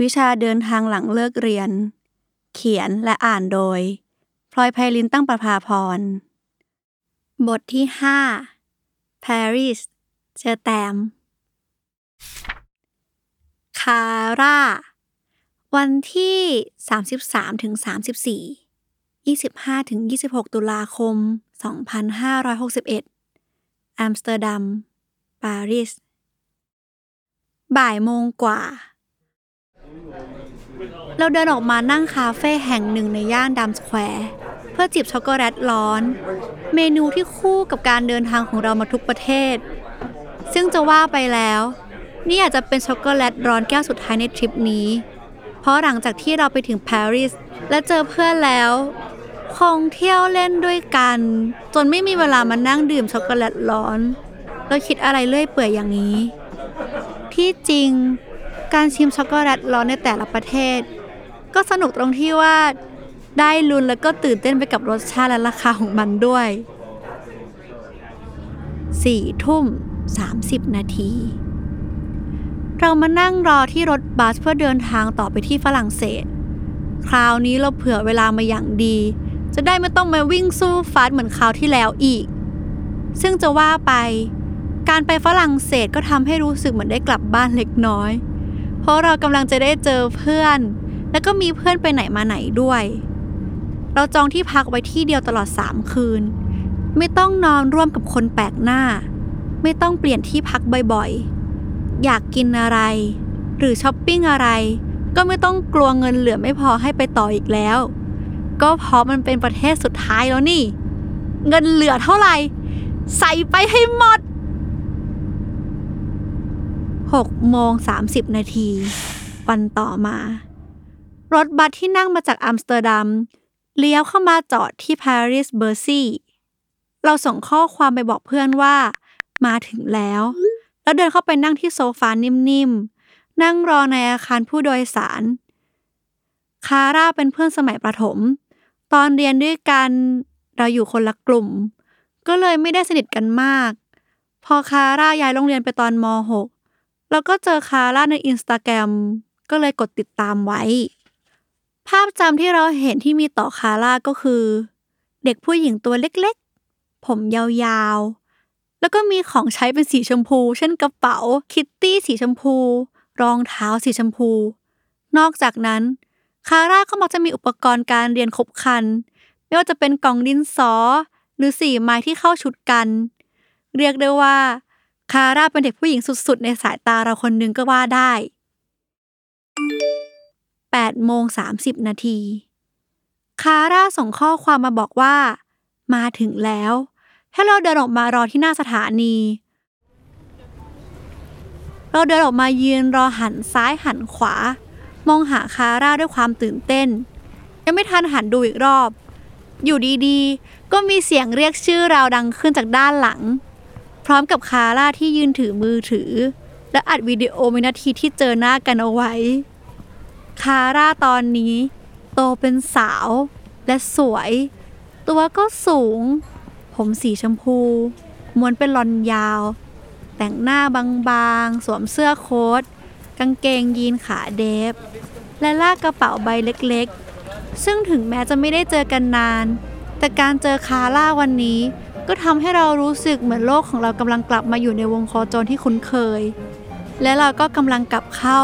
วิชาเดินทางหลังเลิกเรียน เขียนและอ่านโดย พลอยไพลินตั้งประภาพร บทที่ 5 Paris Je t'aime คาร่า วันที่ 33ถึง34 25ถึง26 ตุลาคม 2561 อัมสเตอร์ดัม ปารีส บ่ายโมงกว่า เราเดินออกมานั่งคาเฟ่แห่งหนึ่งในย่านดัมสแควร์ เพื่อจิบช็อกโกแลตร้อน เมนูที่คู่กับการเดินทางของเรามาทุกประเทศ ซึ่งจะว่าไปแล้ว นี่อาจจะเป็นช็อกโกแลตร้อนแก้วสุดท้ายในทริปนี้ เพราะหลังจากที่เราไปถึงปารีสและเจอเพื่อนแล้วคงเที่ยวเล่นด้วยกัน จนไม่มีเวลามานั่งดื่มช็อกโกแลตร้อน เราคิดอะไรเลื่อยเปื่อยอย่างนี้ ที่จริง การชิมช็อกโกแลตร้อนในแต่ละประเทศ ก็สนุกตรงที่ว่าได้ลุ้นแล้วก็ตื่นเต้นไปกับรสชาติและราคาของมันด้วยสี่ทุ่มสามสิบนาที เรามานั่งรอที่รถบัสเพื่อเดินทางต่อไปที่ฝรั่งเศส คราวนี้เราเผื่อเวลามาอย่างดี จะได้ไม่ต้องมาวิ่งสู้ฟาสเหมือนคราวที่แล้วอีก ซึ่งจะว่าไป การไปฝรั่งเศสก็ทำให้รู้สึกเหมือนได้กลับบ้านเล็กน้อย ราะเรากำลังจะได้เจอเพื่อน แล้วก็มีเพื่อนไปไหนมาไหนด้วย เราจองที่พักไว้ที่เดียวตลอด 3 คืน ไม่ต้องนอนร่วมกับคนแปลกหน้า ไม่ต้องเปลี่ยนที่พักบ่อยๆ อยากกินอะไร หรือช้อปปิ้งอะไร ก็ไม่ต้องกลัวเงินเหลือไม่พอให้ไปต่ออีกแล้ว ก็เพราะมันเป็นประเทศสุดท้ายแล้วนี่ เงินเหลือเท่าไหร่ ใส่ไปให้หมด 6โมง30 นาที วันต่อมา รถบัสที่นั่งมาจากอัมสเตอร์ดัมเลี้ยวเข้ามาจอดที่ปารีสเบอร์ซี่เราส่งข้อความไปบอกเพื่อนว่า มาถึงแล้ว แล้วเดินเข้าไปนั่งที่โซฟานิ่มๆ นั่งรอในอาคารผู้โดยสาร คาร่าเป็นเพื่อนสมัยประถม ตอนเรียนด้วยกันเราอยู่คนละกลุ่ม ก็เลยไม่ได้สนิทกันมาก พอคาร่าย้ายโรงเรียนไปตอนม .6 เราก็เจอคาร่าในอินสตาแกรมก็เลยกดติดตามไว้ ภาพจำที่เราเห็นที่มีต่อคาร่าก็คือ เด็กผู้หญิงตัวเล็กๆ ผมยาวๆ แล้วก็มีของใช้เป็นสีชมพู เช่นกระเป๋าคิตตี้สีชมพู รองเท้าสีชมพู นอกจากนั้น คาร่าก็มักจะมีอุปกรณ์การเรียนครบครัน ไม่ว่าจะเป็นกล่องดินสอ หรือสีไม้ที่เข้าชุดกัน เรียกได้ว่า คาร่าเป็นเด็กผู้หญิงสุดๆ ในสายตาเราคนหนึ่งก็ว่าได้8โมง30 นาที คาร่าส่งข้อความมาบอกว่า มาถึงแล้ว ให้เราเดินออกมารอที่หน้าสถานี เราเดินออกมายืนรอหันซ้ายหันขวา มองหาคาร่าด้วยความตื่นเต้น ยังไม่ทันหันดูอีกรอบ อยู่ดีๆ ก็มีเสียงเรียกชื่อเราดังขึ้นจากด้านหลัง พร้อมกับคาร่าที่ยืนถือมือถือ และอัดวิดีโอวินาทีที่เจอหน้ากันเอาไว้ คาร่าตอนนี้ โตเป็นสาวและสวย ตัวก็สูง ผมสีชมพูม้วนเป็นลอนยาว แต่งหน้าบางๆ สวมเสื้อโค้ทกางเกงยีนขาเดฟ และลากกระเป๋าใบเล็กๆ ซึ่งถึงแม้จะไม่ได้เจอกันนาน แต่การเจอคาร่าวันนี้ ก็ทำให้เรารู้สึกเหมือนโลกของเรากำลังกลับมาอยู่ในวงโคจรที่คุ้นเคย และเราก็กำลังกลับเข้า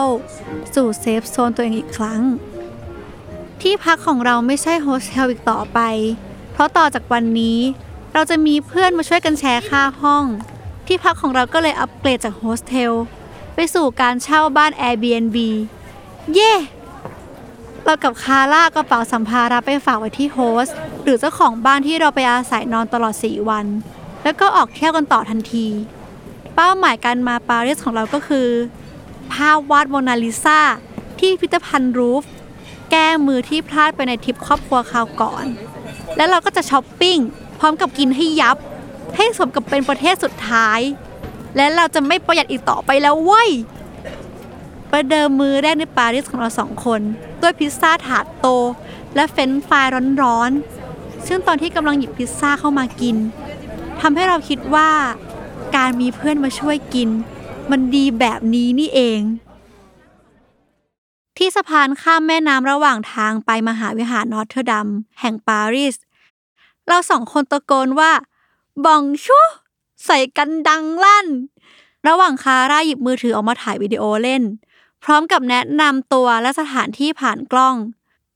สู่ safe zone ตัวเองอีกครั้ง ที่พักของเราไม่ใช่โฮสเทลอีกต่อไป เพราะต่อจากวันนี้ เราจะมีเพื่อนมาช่วยกันแชร์ค่าห้อง ที่พักของเราก็เลยอัปเกรดจากโฮสเทลไปสู่การเช่าบ้าน Airbnb เย่เรากับคาร่ากระเป๋าสัมภาระไปฝากไว้ที่ host หรือเจ้าของบ้านที่เราไปอาศัยนอนตลอด 4 วัน แล้วก็ออกเที่ยวกันต่อทันที เป้าหมายการมาปารีสของเราก็คือ ภาพวาดโมนาลิซาที่พิพิธภัณฑ์รูฟ แก้มือที่พลาดไปในทริปครอบครัวคราวก่อน แล้วเราก็จะช้อปปิ้ง พร้อมกับกินให้ยับ ให้สมกับเป็นประเทศสุดท้าย และเราจะไม่ประหยัดอีกต่อไปแล้วเว้ยประเดิมมือแรกในปารีสของเราสองคน ด้วยพิซซ่าถาดโต และเฟรนช์ฟรายร้อนๆ ซึ่งตอนที่กำลังหยิบพิซซ่าเข้ามากินทำให้เราคิดว่า การมีเพื่อนมาช่วยกิน มันดีแบบนี้นี่เอง ที่สะพานข้ามแม่น้ำระหว่างทางไปมหาวิหารนอตเทอร์ดัมแห่งปารีส เราสองคนตะโกนว่า Bonjour ใส่กันดังลั่น ระหว่างคาร่าหยิบมือถือออกมาถ่ายวิดีโอเล่น พร้อมกับแนะนำตัวและสถานที่ผ่านกล้อง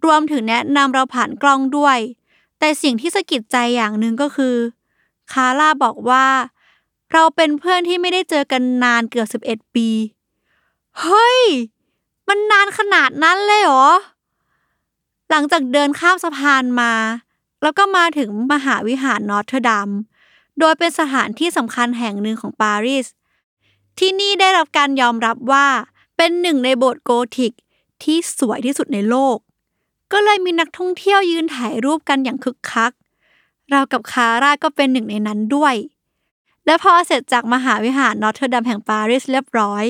รวมถึงแนะนำเราผ่านกล้องด้วย แต่สิ่งที่สะกิดใจอย่างหนึ่งก็คือ คาร่าบอกว่า เราเป็นเพื่อนที่ไม่ได้เจอกันนานเกือบ11ปี เฮ้ย มันนานขนาดนั้นเลยเหรอ หลังจากเดินข้ามสะพานมา แล้วก็มาถึงมหาวิหารนอตเทอร์ดัมโดยเป็นสถานที่สำคัญแห่งหนึ่งของปารีส ที่นี่ได้รับการยอมรับว่าเป็นหนึ่งในโบสถ์โกธิกที่สวยที่สุดในโลก ก็เลยมีนักท่องเที่ยวยืนถ่ายรูปกันอย่างคึกคัก เรากับคาร่าก็เป็นหนึ่งในนั้นด้วย และพอเสร็จจากมหาวิหารนอตเทอร์ดัมแห่งปารีสเรียบร้อย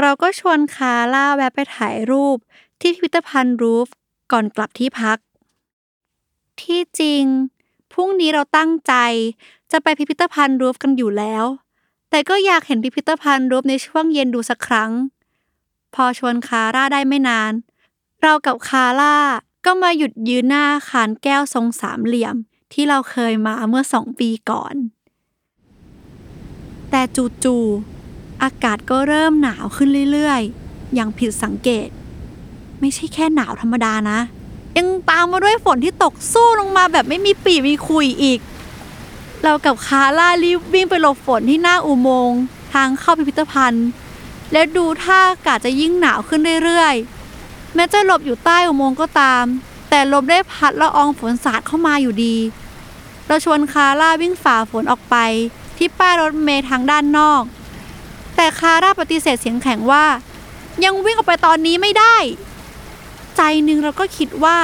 เราก็ชวนคาร่าแวะไปถ่ายรูปที่พิพิธภัณฑ์ลูฟวร์ก่อนกลับที่พัก ที่จริงพรุ่งนี้เราตั้งใจจะไปพิพิธภัณฑ์รูฟกันอยู่แล้ว แต่ก็อยากเห็นพิพิธภัณฑ์รูฟในช่วงเย็นดูสักครั้ง พอชวนคาร่าได้ไม่นาน เรากับคาร่าก็มาหยุดยืนหน้าคารแก้วทรงสามเหลี่ยมที่เราเคยมาเมื่อสองปีก่อน แต่จู่ๆอากาศก็เริ่มหนาวขึ้นเรื่อยๆ อย่างผิดสังเกต ไม่ใช่แค่หนาวธรรมดานะ ยังตามมาด้วยฝนที่ตกสู้ลงมาแบบไม่มีปีมีคุยอีก เรากับคาร่ารีบวิ่งไปหลบฝนที่หน้าอุโมงค์ทางเข้าพิพิธภัณฑ์ และดูท่าอากาศจะยิ่งหนาวขึ้นเรื่อยๆ แม้จะหลบอยู่ใต้อุโมงค์ก็ตาม แต่ลมได้พัดละอองฝนสาดเข้ามาอยู่ดี เราชวนคาร่าวิ่งฝ่าฝนออกไป ที่ป้ายรถเมล์ทางด้านนอก แต่คาร่าปฏิเสธเสียงแข็งว่า ยังวิ่งออกไปตอนนี้ไม่ได้ ใจหนึ่งเราก็คิดว่า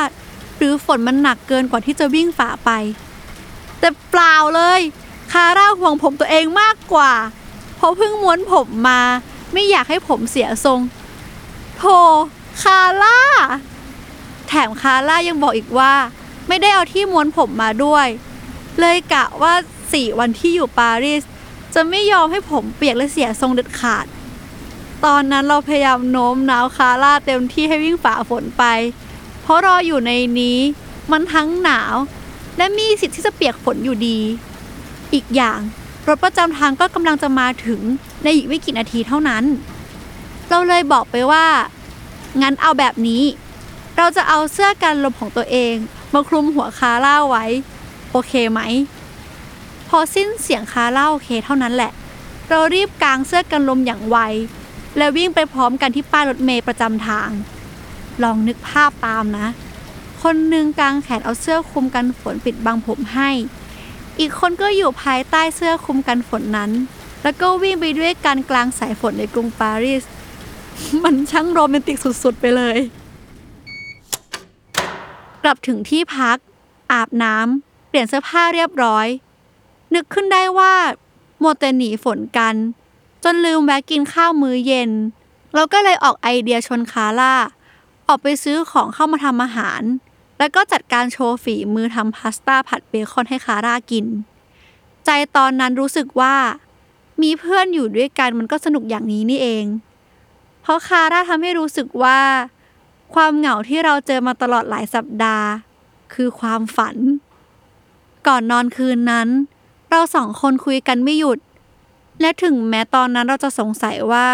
หรือฝนมันหนักเกินกว่าที่จะวิ่งฝ่าไป แต่เปล่าเลย คาร่าห่วงผมตัวเองมากกว่า เพราะเพิ่งม้วนผมมา ไม่อยากให้ผมเสียทรงโธ่ คาร่า แถมคาร่ายังบอกอีกว่า ไม่ได้เอาที่ม้วนผมมาด้วย เลยกะว่าสี่วันที่อยู่ปารีส จะไม่ยอมให้ผมเปียกและเสียทรงเด็ดขาด ตอนนั้นเราพยายามโน้มน้าวคาร่าเต็มที่ให้วิ่งฝ่าฝนไป เพราะรออยู่ในนี้ มันทั้งหนาว และมีสิทธิ์ที่จะเปียกฝนอยู่ดี อีกอย่างรถประจำทางก็กำลังจะมาถึงในอีกไม่กี่นาทีเท่านั้น เราเลยบอกไปว่า งั้นเอาแบบนี้ เราจะเอาเสื้อกันลมของตัวเอง มาคลุมหัวคาร่าไว้ โอเคไหม พอสิ้นเสียงคาร่าโอเคเท่านั้นแหละ เรารีบกางเสื้อกันลมอย่างไว แล้ววิ่งไปพร้อมกันที่ป้ายรถเมย์ประจำทาง ลองนึกภาพตามนะ คนหนึ่งกางแขนเอาเสื้อคลุมกันฝนปิดบังผมให้ อีกคนก็อยู่ภายใต้เสื้อคลุมกันฝนนั้น แล้วก็วิ่งไปด้วยกันกลางสายฝนในกรุงปารีส มันช่างโรแมนติกสุดๆ ไปเลย กลับถึงที่พัก อาบน้ำเปลี่ยนเสื้อผ้าเรียบร้อย นึกขึ้นได้ว่าหมดแต่หนีฝนกัน จนลืมแวะกินข้าวมื้อเย็น เราก็เลยออกไอเดียชวนคาร่า ออกไปซื้อของเข้ามาทำอาหาร แล้วก็จัดการโชว์ฝีมือทำพาสต้าผัดเบคอนให้คาร่ากิน ใจตอนนั้นรู้สึกว่า มีเพื่อนอยู่ด้วยกันมันก็สนุกอย่างนี้นี่เอง เพราะคาร่าทำให้รู้สึกว่า ความเหงาที่เราเจอมาตลอดหลายสัปดาห์ คือความฝัน ก่อนนอนคืนนั้น เราสองคนคุยกันไม่หยุด และถึงแม้ตอนนั้นเราจะสงสัยว่า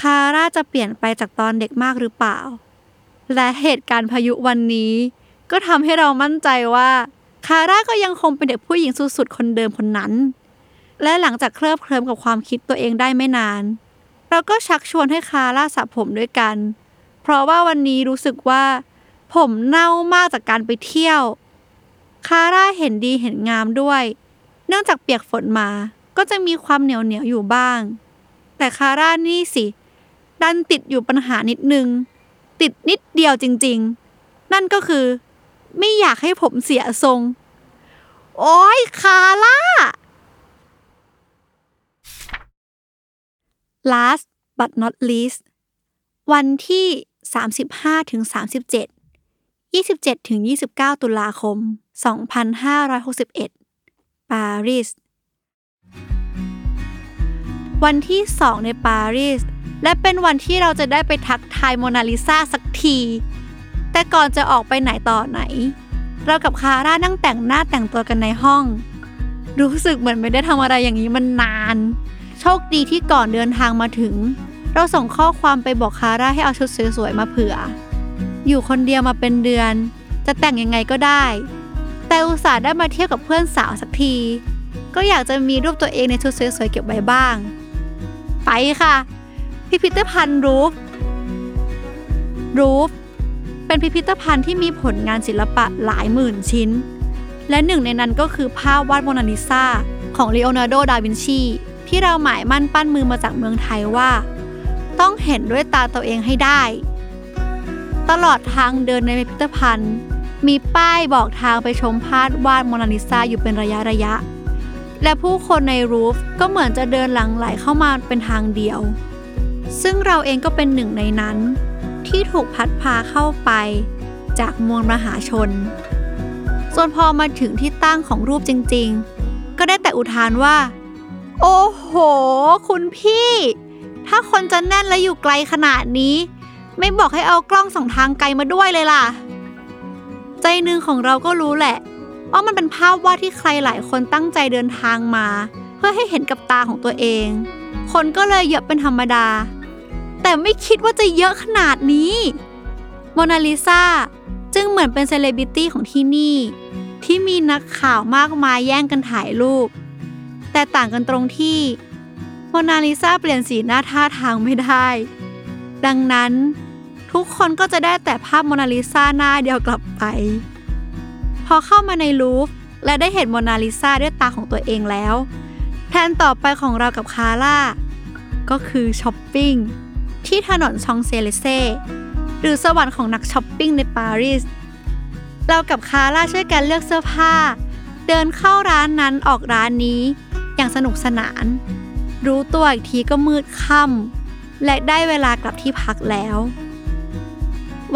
คาร่าจะเปลี่ยนไปจากตอนเด็กมากหรือเปล่า และเหตุการณ์พายุวันนี้ ก็ทำให้เรามั่นใจว่า คาร่าก็ยังคงเป็นเด็กผู้หญิงสุดๆคนเดิมคนนั้น และหลังจากเคลิบเคลิมกับความคิดตัวเองได้ไม่นาน เราก็ชักชวนให้คาร่าสระผมด้วยกัน เพราะว่าวันนี้รู้สึกว่า ผมเน่ามากจากการไปเที่ยว คาร่าเห็นดีเห็นงามด้วย เนื่องจากเปียกฝนมา ก็จะมีความเหนียวเหนียวอยู่บ้าง แต่คาร่านี่สิ ดันติดอยู่ปัญหานิดนึง ติดนิดเดียวจริง ๆ นั่นก็คือ ไม่อยากให้ผมเสียทรง โอ้ยคาร่า last but not least วันที่ 35ถึง37 27ถึง29 ตุลาคม 2561 ปารีส วันที่ 2 ในปารีส และเป็นวันที่เราจะได้ไปทักทายโมนาลิซาสักที แต่ก่อนจะออกไปไหนต่อไหน เรากับคาร่านั่งแต่งหน้าแต่งตัวกันในห้อง รู้สึกเหมือนไม่ได้ทำอะไรอย่างนี้มันนาน โชคดีที่ก่อนเดินทางมาถึง เราส่งข้อความไปบอกคาร่าให้เอาชุดสวยๆมาเผื่อ อยู่คนเดียวมาเป็นเดือน จะแต่งยังไงก็ได้ แต่อุตส่าห์ได้มาเที่ยวกับเพื่อนสาวสักที ก็อยากจะมีรูปตัวเองในชุดสวยๆเก็บไว้บ้าง ไปค่ะ พิพิธภัณฑ์รูฟรูฟเป็นพิพิธภัณฑ์ที่มีผลงานศิลปะหลายหมื่นชิ้น และหนึ่งในนั้นก็คือภาพวาดโมนาลิซาของลีโอนาร์โด ดาวินชี ที่เราหมายมั่นปั้นมือมาจากเมืองไทยว่า ต้องเห็นด้วยตาตัวเองให้ได้ ตลอดทางเดินในพิพิธภัณฑ์ มีป้ายบอกทางไปชมภาพวาดโมนาลิซาอยู่เป็นระยะระยะ และผู้คนในรูฟก็เหมือนจะเดินหลังไหลเข้ามาเป็นทางเดียว ซึ่งเราเองก็เป็นหนึ่งในนั้น ที่ถูกพัดพาเข้าไปจากมวลมหาชนส่วนพอมาถึงที่ตั้งของรูปจริง ๆ ก็ได้แต่อุทานว่า โอ้โห คุณพี่ ถ้าคนจะแน่นและอยู่ไกลขนาดนี้ ไม่บอกให้เอากล้องส่องทางไกลมาด้วยเลยล่ะ ใจหนึ่งของเราก็รู้แหละว่ามันเป็นภาพวาดที่ใครหลายคนตั้งใจเดินทางมา เพื่อให้เห็นกับตาของตัวเอง คนก็เลยเยอะเป็นธรรมดา แต่ไม่คิดว่าจะเยอะขนาดนี้โมนาลิซาจึงเหมือนเป็นเซเลบริตี้ของที่นี่ ที่มีนักข่าวมากมายแย่งกันถ่ายรูป แต่ต่างกันตรงที่โมนาลิซาเปลี่ยนสีหน้าท่าทางไม่ได้ ดังนั้นทุกคนก็จะได้แต่ภาพโมนาลิซาหน้าเดียวกลับไป พอเข้ามาในลูฟวร์และได้เห็นโมนาลิซาด้วยตาของตัวเองแล้วแผนต่อไปของเรากับคาร่า ก็คือช้อปปิ้งที่ถนนช็องเซลีเซหรือสวรรค์ของนักช้อปปิ้งในปารีส เรากับคาร่าช่วยกันเลือกเสื้อผ้า เดินเข้าร้านนั้นออกร้านนี้ อย่างสนุกสนาน รู้ตัวอีกทีก็มืดค่ำและได้เวลากลับที่พักแล้ว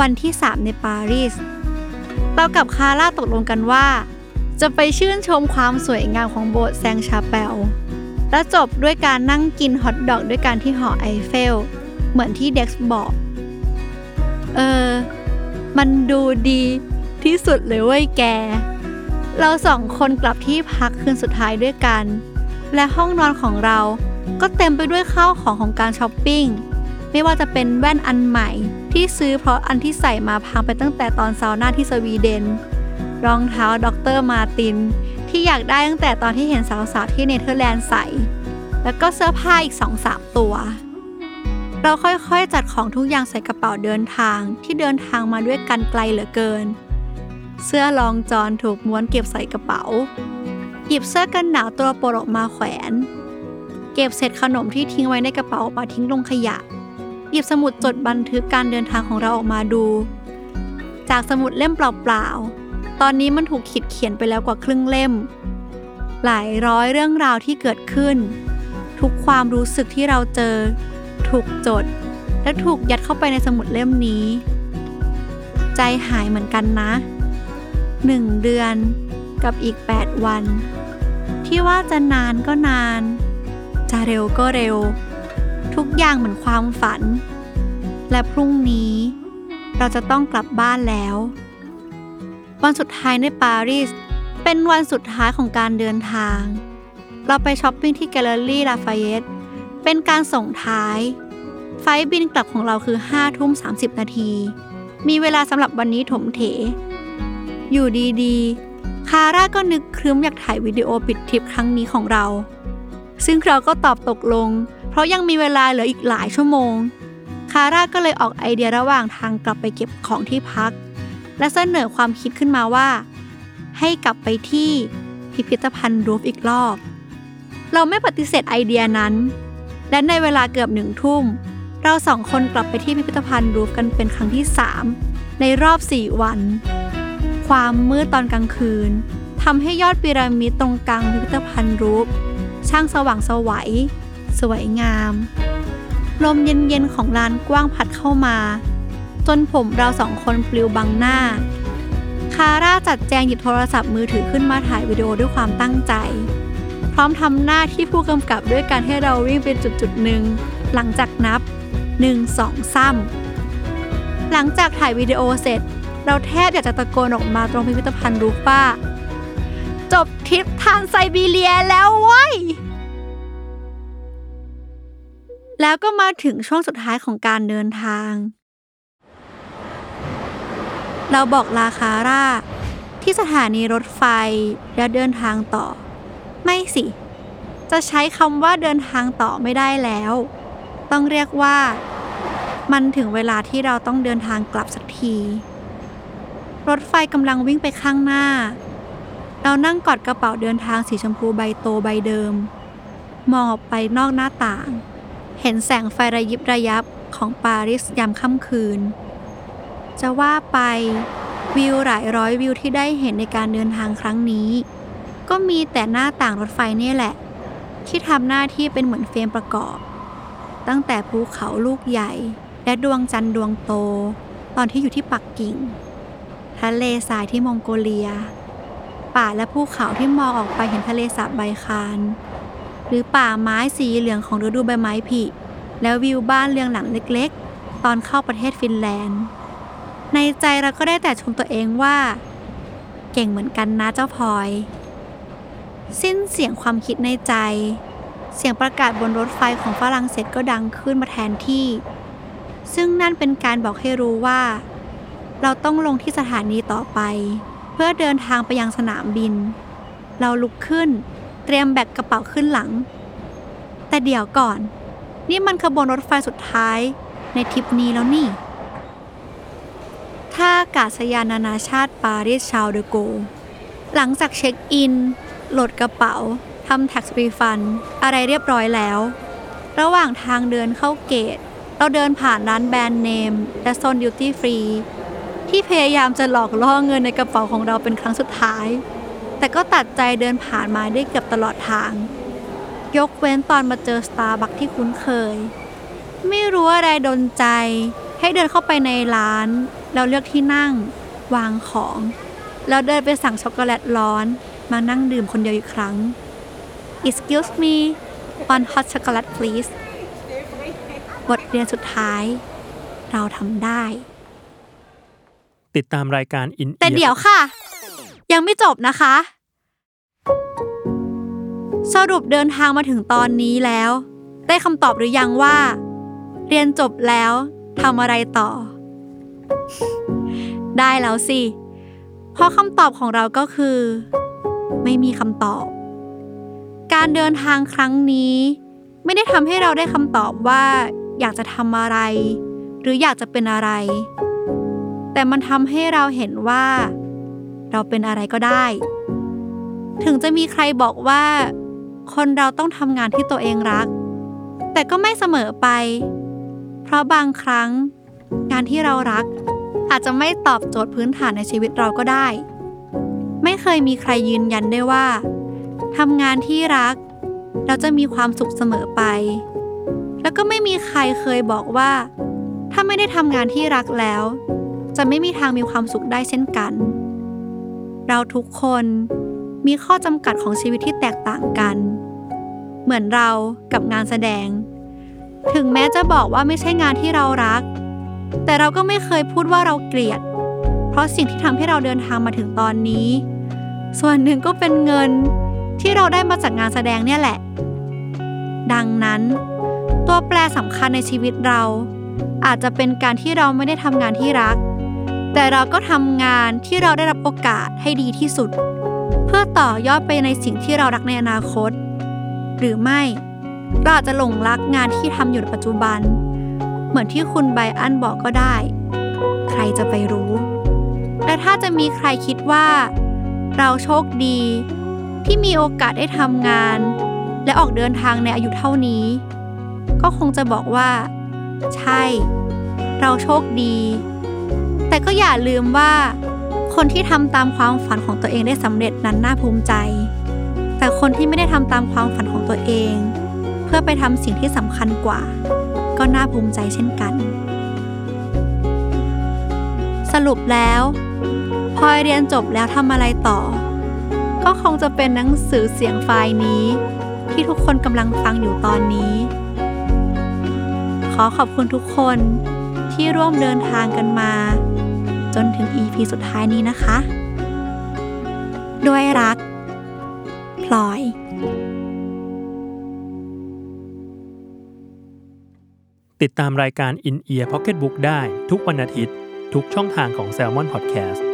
วันที่ 3 ในปารีส เรากับคาร่าตกลงกันว่า จะไปชื่นชมความสวยงามของโบสถ์แซงชาเปลแล้วจบด้วยการนั่งกินฮอทดอกด้วยกันที่หอไอเฟล เหมือนที่เด็กบอก เออ มันดูดีที่สุดเลยเว้ยแก เราสองคนกลับที่พักคืนสุดท้ายด้วยกัน และห้องนอนของเราก็เต็มไปด้วยข้าวของของการช้อปปิ้ง ไม่ว่าจะเป็นแว่นอันใหม่ ที่ซื้อเพราะอันที่ใส่มาพังไปตั้งแต่ตอนซาวน่าที่สวีเดน รองเท้า Dr. Martens ที่อยากได้ตั้งแต่ตอนที่เห็นสาวๆที่เนเธอร์แลนด์ใส่ แล้วก็เสื้อผ้าอีกสองสามตัว เราค่อยๆจัดของทุกอย่างใส่กระเป๋าเดินทางที่เดินทางมาด้วยกันไกลเหลือเกิน เสื้อลองจอนถูกม้วนเก็บใส่กระเป๋า หยิบเสื้อกันหนาวตัวโปรดออกมาแขวน เก็บเศษขนมที่ทิ้งไว้ในกระเป๋าออกมาทิ้งลงขยะ หยิบสมุดจดบันทึกการเดินทางของเราออกมาดู จากสมุดเล่มเปล่าๆ ตอนนี้มันถูกขีดเขียนไปแล้วกว่าครึ่งเล่ม หลายร้อยเรื่องราวที่เกิดขึ้น ทุกความรู้สึกที่เราเจอ ถูกจด และถูกยัดเข้าไปในสมุดเล่มนี้ ใจหายเหมือนกันนะหนึ่งเดือน กับอีก 8 วัน ที่ว่าจะนานก็นาน จะเร็วก็เร็ว ทุกอย่างเหมือนความฝัน และพรุ่งนี้ เราจะต้องกลับบ้านแล้ว วันสุดท้ายในปารีสเป็นวันสุดท้ายของการเดินทาง เราไปช้อปปิ้งที่ Galeries Lafayette เป็นการส่งท้าย ไฟบินกลับของเราคือ5ทุ่ม30 นาที มีเวลาสำหรับวันนี้ถมเถ อยู่ดี ๆ คาร่าก็นึกครึ้มอยากถ่ายวิดีโอปิดทริปครั้งนี้ของเรา ซึ่งเราก็ตอบตกลง เพราะยังมีเวลาเหลืออีกหลายชั่วโมง คาร่าก็เลยออกไอเดียระหว่างทางกลับไปเก็บของที่พัก และเสนอความคิดขึ้นมาว่า ให้กลับไปที่พิพิธภัณฑ์รูฟอีกรอบ เราไม่ปฏิเสธไอเดียนั้น และในเวลาเกือบหนึ่งทุ่ม เราสองคนกลับไปที่พิพิธภัณฑ์รูฟกันเป็นครั้งที่สามในรอบสี่วัน ความมืดตอนกลางคืนทำให้ยอดพีระมิดตรงกลางพิพิธภัณฑ์รูฟช่างสว่างสวัย สวยงาม ลมเย็นๆของลานกว้างพัดเข้ามา จนผมเราสองคนปลิวบังหน้า คาร่าจัดแจงหยิบโทรศัพท์มือถือขึ้นมาถ่ายวิดีโอด้วยความตั้งใจ พร้อมทำหน้าที่ผู้กำกับด้วยการให้เราวิ่งเป็นจุดๆหนึ่งหลังจากนับ 1 2 3หลังจากถ่ายวิดีโอเสร็จ เราแทบอยากจะตะโกนออกมาตรงพิพิธภัณฑ์รูป้า จบทริปทางไซบีเรียแล้วเว้ย แล้วก็มาถึงช่วงสุดท้ายของการเดินทาง เราบอกลาคาร่า ที่สถานีรถไฟแล้วเดินทางต่อ ไม่สิ จะใช้คำว่าเดินทางต่อไม่ได้แล้ว ต้องเรียกว่า มันถึงเวลาที่เราต้องเดินทางกลับสักที รถไฟกำลังวิ่งไปข้างหน้า เรานั่งกอดกระเป๋าเดินทางสีชมพูใบโตใบเดิม มองออกไปนอกหน้าต่าง เห็นแสงไฟระยิบระยับของปารีสยามค่ำคืน จะว่าไปวิวหลายร้อยวิวที่ได้เห็นในการเดินทางครั้งนี้ ก็มีแต่หน้าต่างรถไฟนี่แหละ ที่ทำหน้าที่เป็นเหมือนเฟรมประกอบ ตั้งแต่ภูเขาลูกใหญ่ และดวงจันทร์ดวงโต ตอนที่อยู่ที่ปักกิ่ง ทะเลทรายที่มองโกเลีย ป่าและภูเขาที่มองออกไปเห็นทะเลสาบไบคานหรือป่าไม้สีเหลืองของฤดูใบไม้ผลิแล้ววิวบ้านเรืองหลังเล็กๆ ตอนเข้าประเทศฟินแลนด์ ในใจเราก็ได้แต่ชมตัวเองว่า เก่งเหมือนกันนะเจ้าพลอย สิ้นเสียงความคิดในใจ เสียงประกาศบนรถไฟของฝรั่งเศสก็ดังขึ้นมาแทนที่ ซึ่งนั่นเป็นการบอกให้รู้ว่า เราต้องลงที่สถานีต่อไป เพื่อเดินทางไปยังสนามบิน เราลุกขึ้น เตรียมแบกกระเป๋าขึ้นหลัง แต่เดี๋ยวก่อน นี่มันขบวนรถไฟสุดท้ายในทริปนี้แล้วนี่ท่าอากาศยานนานาชาติปารีสชาร์ลเดอโกล หลังจากเช็คอิน โหลดกระเป๋าทำ tax refund อะไรเรียบร้อยแล้ว ระหว่างทางเดินเข้า gate เราเดินผ่านร้านแบรนด์เนม และโซนดิวตี้ฟรี ที่พยายามจะหลอกล่อเงินในกระเป๋าของเราเป็นครั้งสุดท้าย แต่ก็ตัดใจเดินผ่านมาได้เกือบตลอดทาง ยกเว้นตอนมาเจอสตาร์บัคที่คุ้นเคย ไม่รู้อะไรดนใจ ให้เดินเข้าไปในร้าน แล้วเลือกที่นั่ง วางของ แล้วเดินไปสั่งช็อกโกแลตร้อน มานั่งดื่มคนเดียวอีกครั้ง Excuse me one hot chocolate please บทเรียนสุดท้าย เราทำได้ ติดตามรายการอินแต่เดี๋ยวค่ะ ยังไม่จบนะคะ สรุปเดินทางมาถึงตอนนี้แล้ว ได้คำตอบหรือยังว่า เรียนจบแล้วทำอะไรต่อ ได้แล้วสิ เพราะคำตอบของเราก็คือ ไม่มีคำตอบ การเดินทางครั้งนี้ ไม่ได้ทำให้เราได้คำตอบว่า อยากจะทำอะไร หรืออยากจะเป็นอะไร แต่มันทำให้เราเห็นว่า เราเป็นอะไรก็ได้ ถึงจะมีใครบอกว่า คนเราต้องทำงานที่ตัวเองรัก แต่ก็ไม่เสมอไป เพราะบางครั้ง งานที่เรารัก อาจจะไม่ตอบโจทย์พื้นฐานในชีวิตเราก็ได้ ไม่เคยมีใครยืนยันได้ว่าทำงานที่รัก เราจะมีความสุขเสมอไป แล้วก็ไม่มีใครเคยบอกว่า ถ้าไม่ได้ทำงานที่รักแล้ว จะไม่มีทางมีความสุขได้เช่นกัน เราทุกคนมีข้อจำกัดของชีวิตที่แตกต่างกัน เหมือนเรากับงานแสดง ถึงแม้จะบอกว่าไม่ใช่งานที่เรารัก แต่เราก็ไม่เคยพูดว่าเราเกลียด เพราะสิ่งที่ทำให้เราเดินทางมาถึงตอนนี้ ส่วนหนึ่งก็เป็นเงินที่เราได้มาจากงานแสดงเนี่ยแหละ ดังนั้น ตัวแปรสำคัญในชีวิตเรา อาจจะเป็นการที่เราไม่ได้ทำงานที่รัก แต่เราก็ทำงานที่เราได้รับโอกาสให้ดีที่สุด เพื่อต่อยอดไปในสิ่งที่เรารักในอนาคต หรือไม่เราอาจจะหลงรักงานที่ทำอยู่ในปัจจุบัน เหมือนที่คุณไบอันบอกก็ได้ ใครจะไปรู้และถ้าจะมีใครคิดว่า เราโชคดีที่มีโอกาสได้ทำงาน และออกเดินทางในอายุเท่านี้ ก็คงจะบอกว่า ใช่ เราโชคดี แต่ก็อย่าลืมว่า คนที่ทำตามความฝันของตัวเองได้สำเร็จนั้นน่าภูมิใจ แต่คนที่ไม่ได้ทำตามความฝันของตัวเอง เพื่อไปทำสิ่งที่สำคัญกว่า ก็น่าภูมิใจเช่นกัน สรุปแล้วพลอยเรียนจบแล้วทำอะไรต่อ ก็คงจะเป็นหนังสือเสียงไฟล์นี้ ที่ทุกคนกำลังฟังอยู่ตอนนี้ ขอขอบคุณทุกคนที่ร่วมเดินทางกันมา จนถึง EP สุดท้ายนี้นะคะ ด้วยรัก พลอยติดตามรายการ In Ear Pocket Book ได้ทุกวันอาทิตย์ ทุกช่องทางของ Salmon Podcast